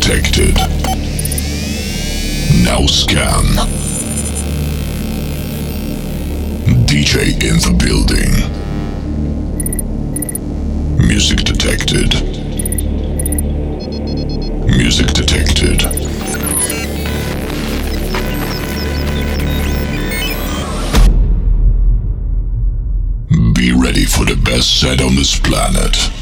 detected. Now scan. DJ in the building. Music detected. Music detected. Be ready for the best set on this planet.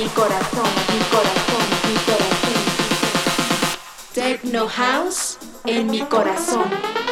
mi corazón, mi corazón, mi corazón. Techno House en mi corazón.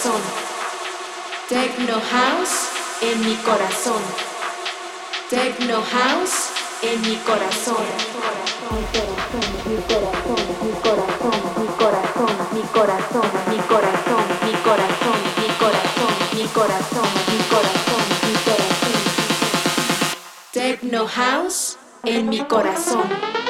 corazón. Techno House en mi corazón. Techno House en mi corazón. Mi corazón, mi corazón, mi corazón, mi corazón, mi corazón, mi corazón, mi corazón, mi corazón, mi corazón, mi corazón. Techno House en mi corazón.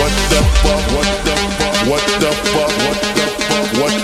What the fuck? What the fuck? What the fuck? What the fuck? What the fuck?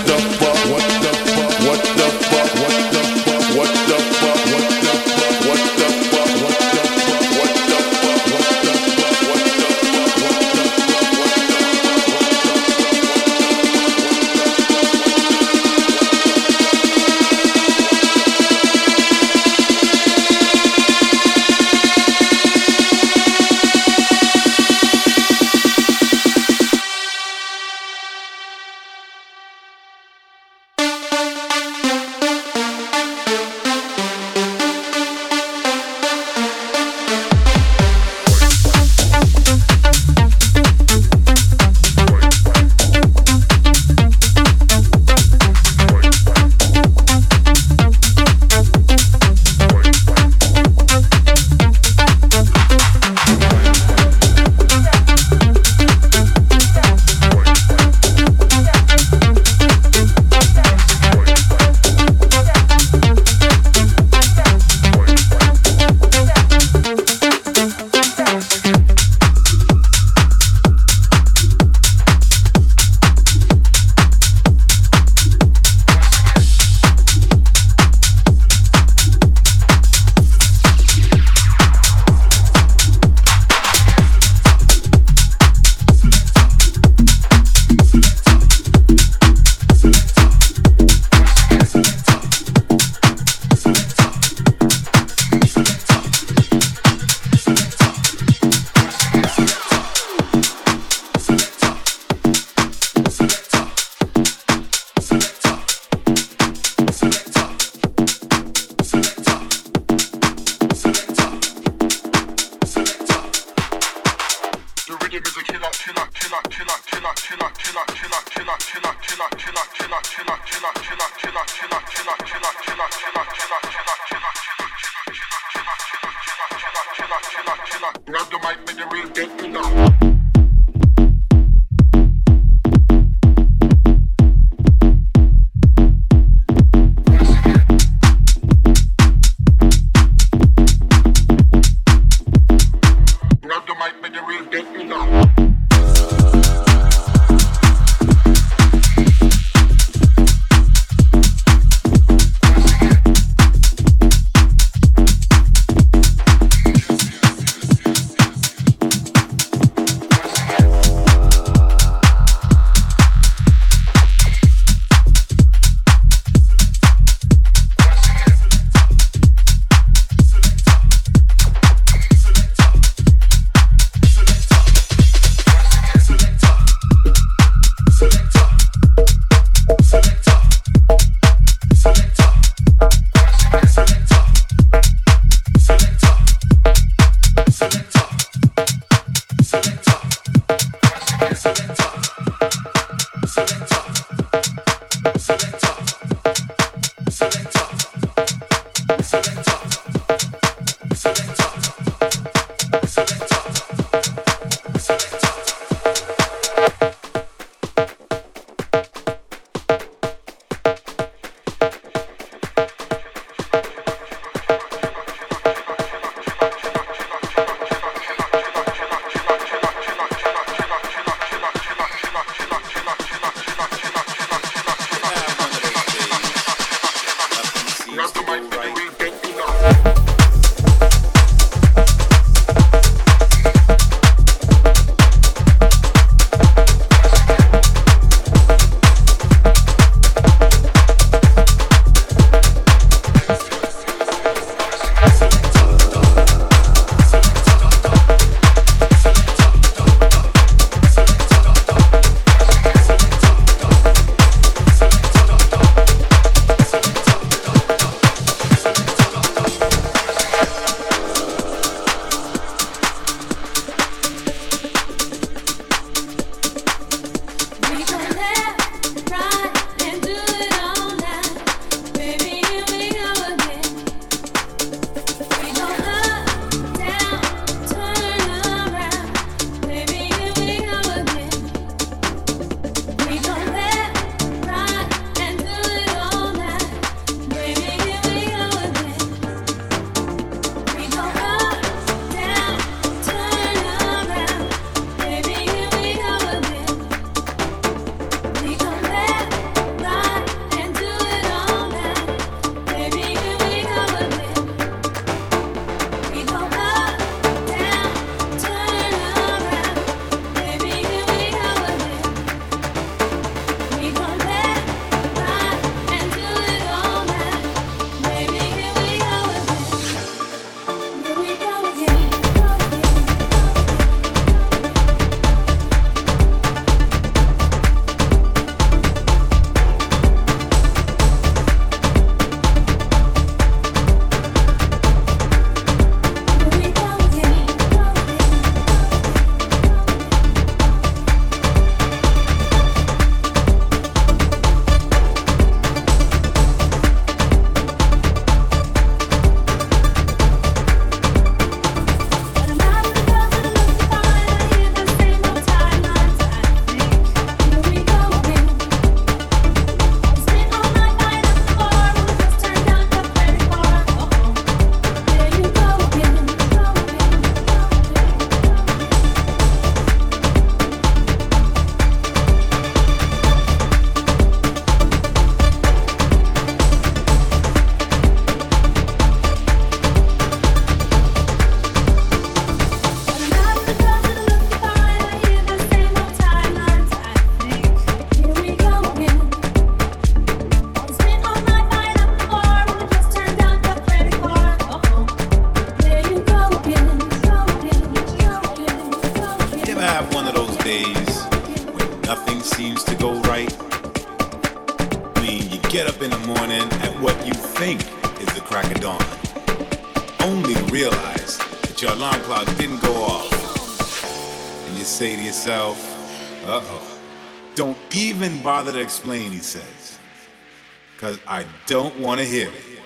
Don't want to hear it.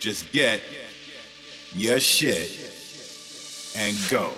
Just get your shit and go.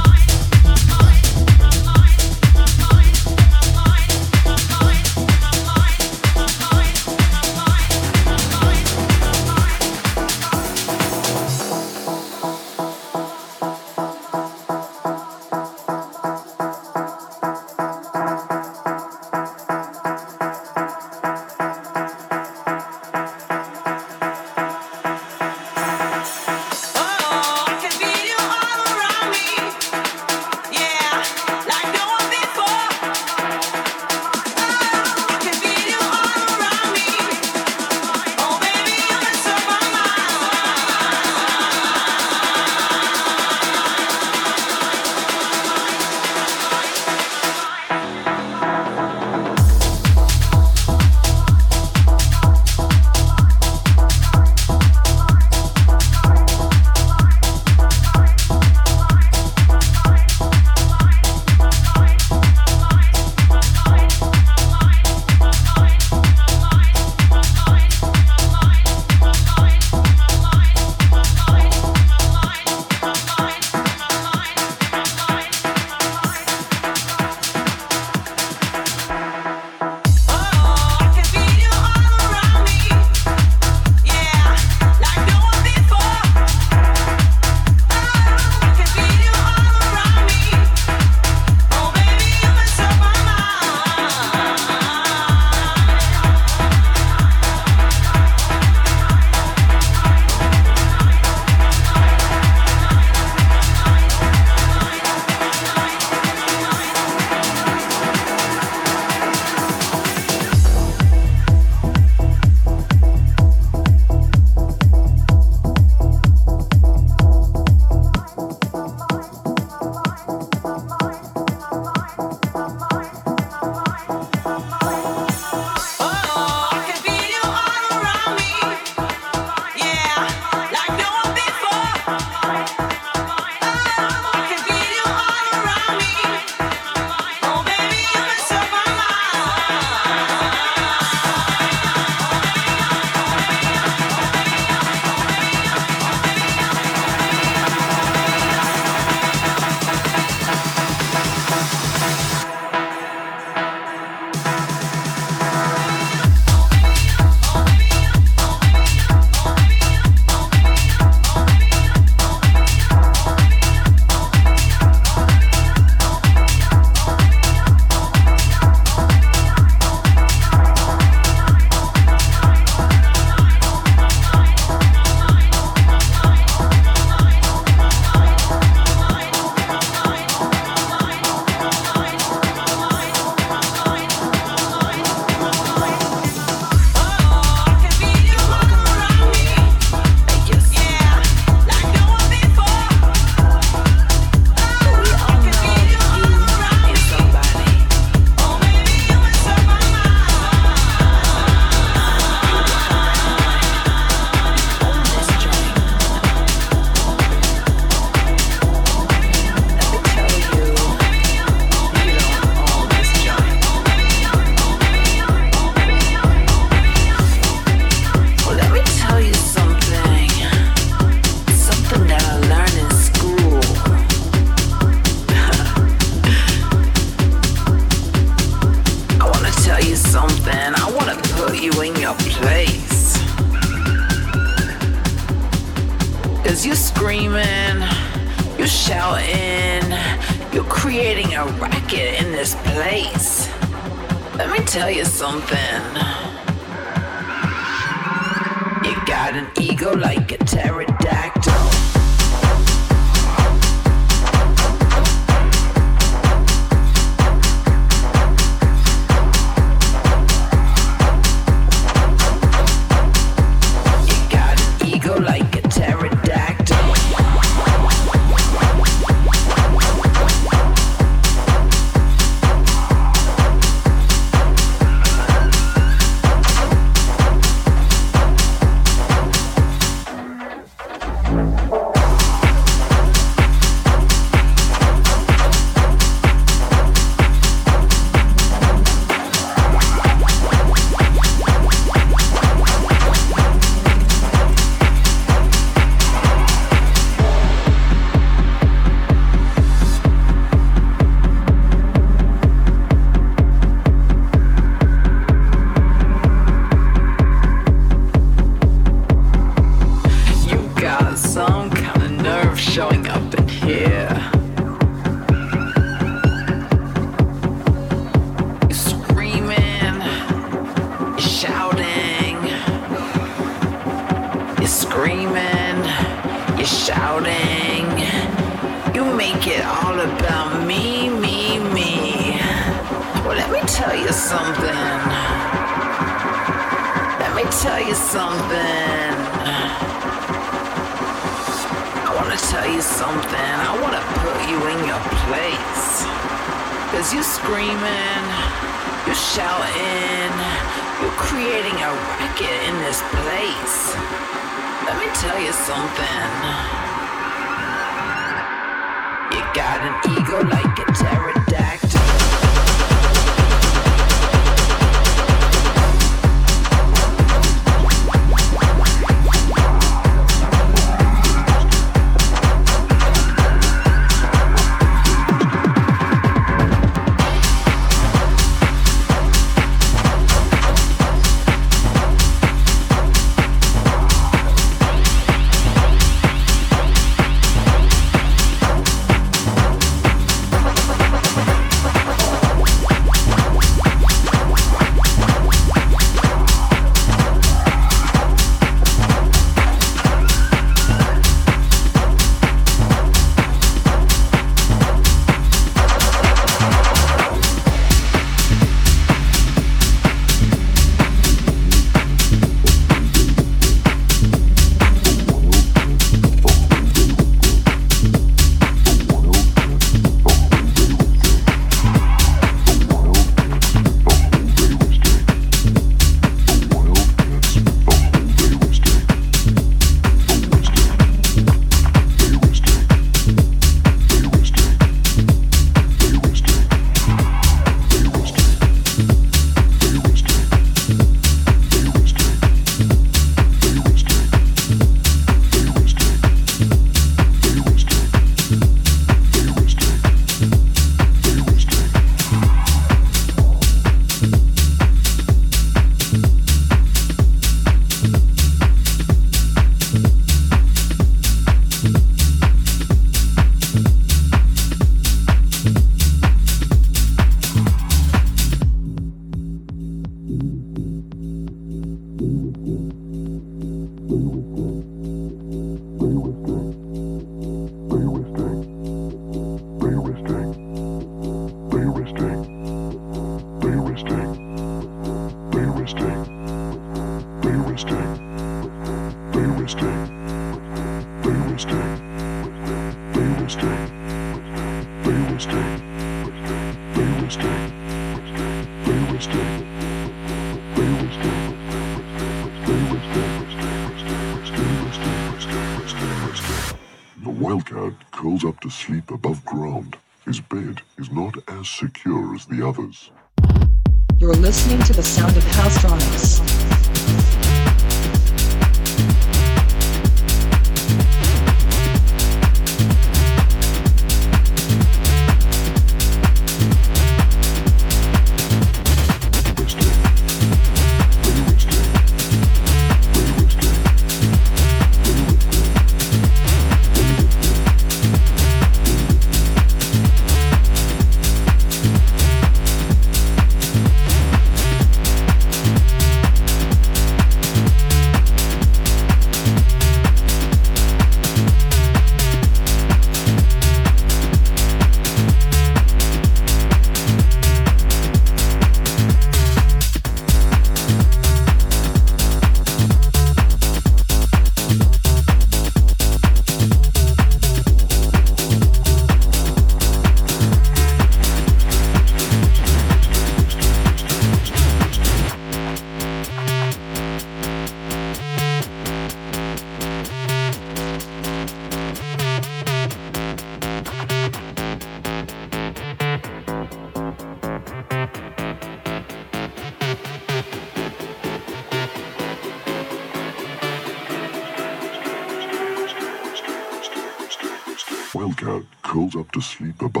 Sleep above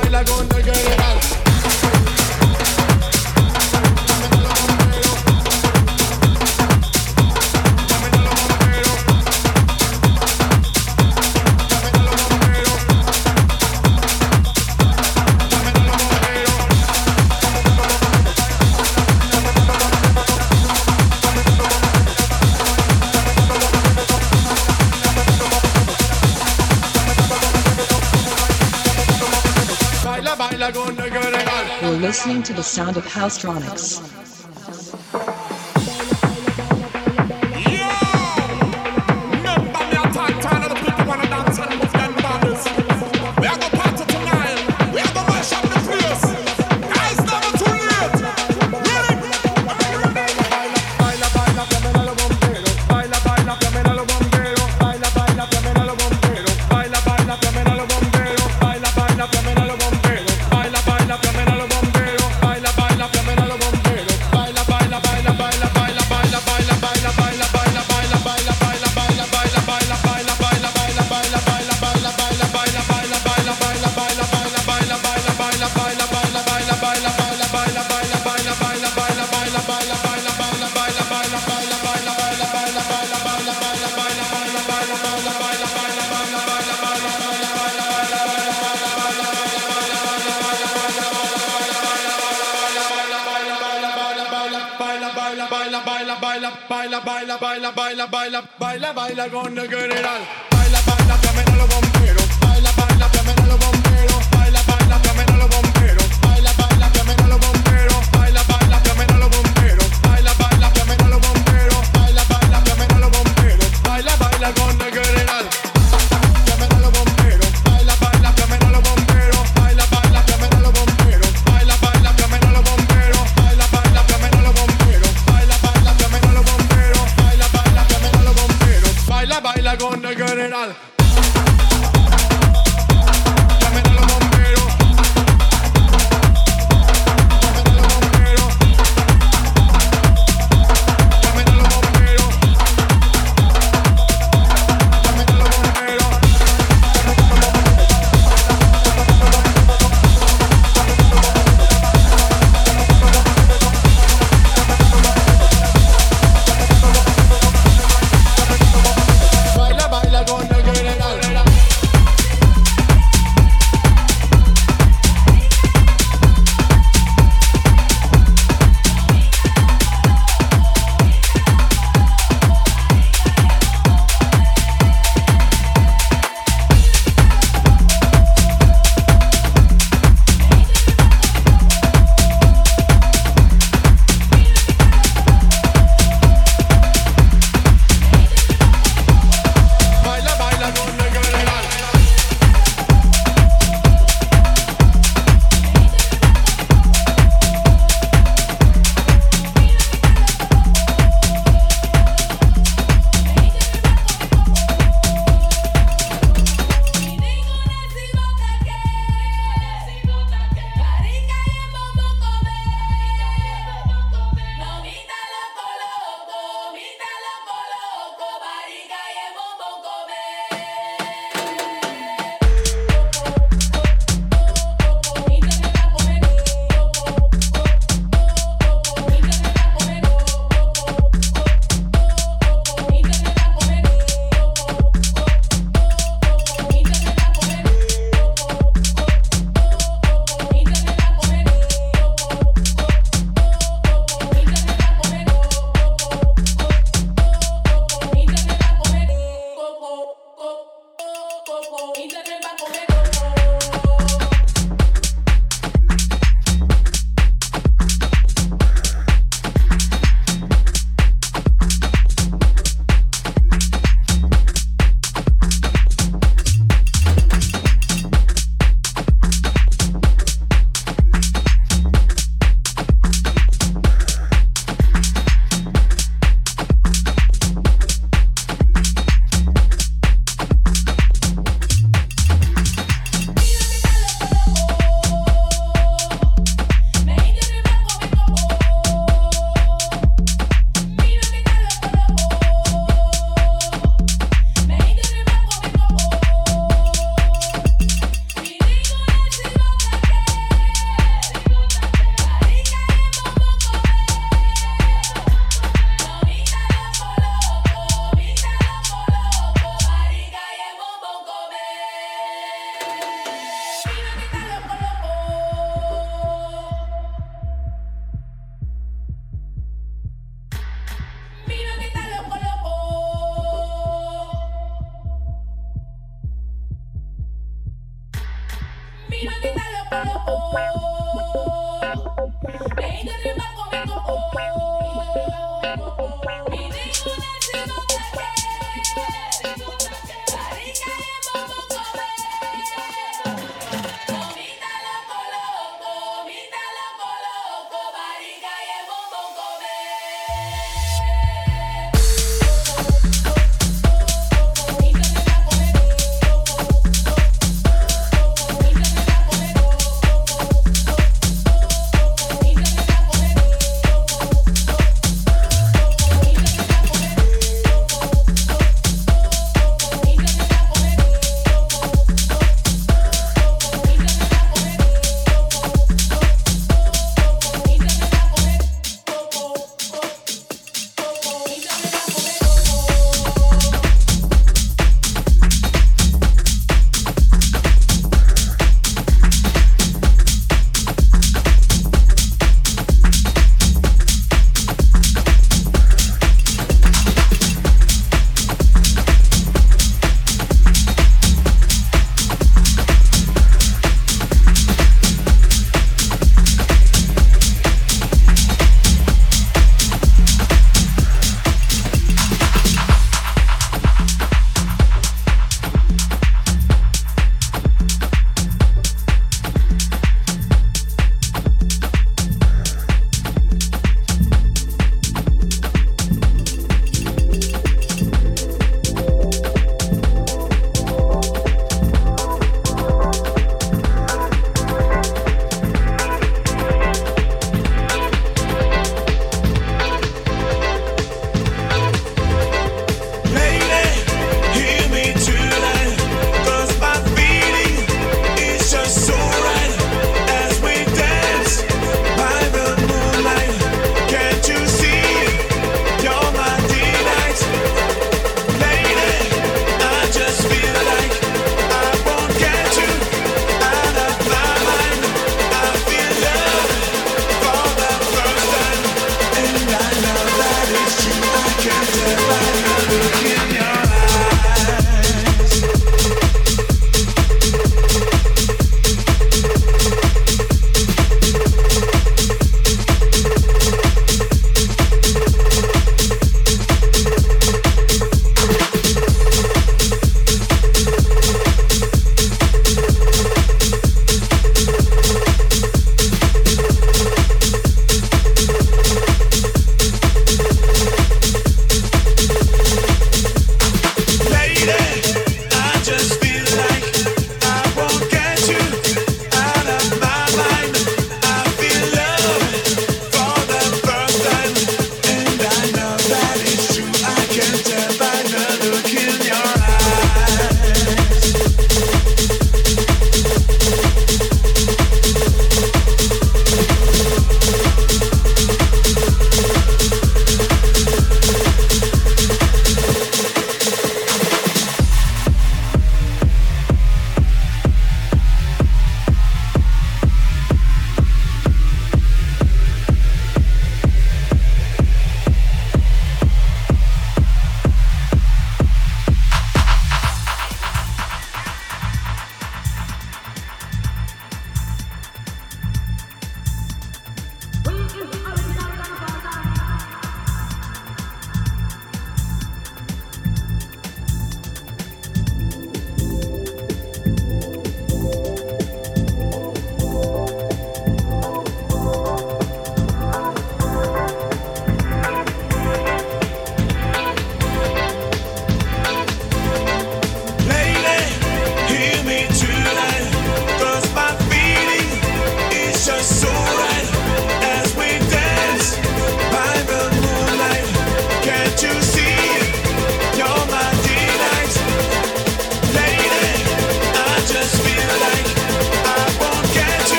baila con el general. Listening to the sound of Housetronix.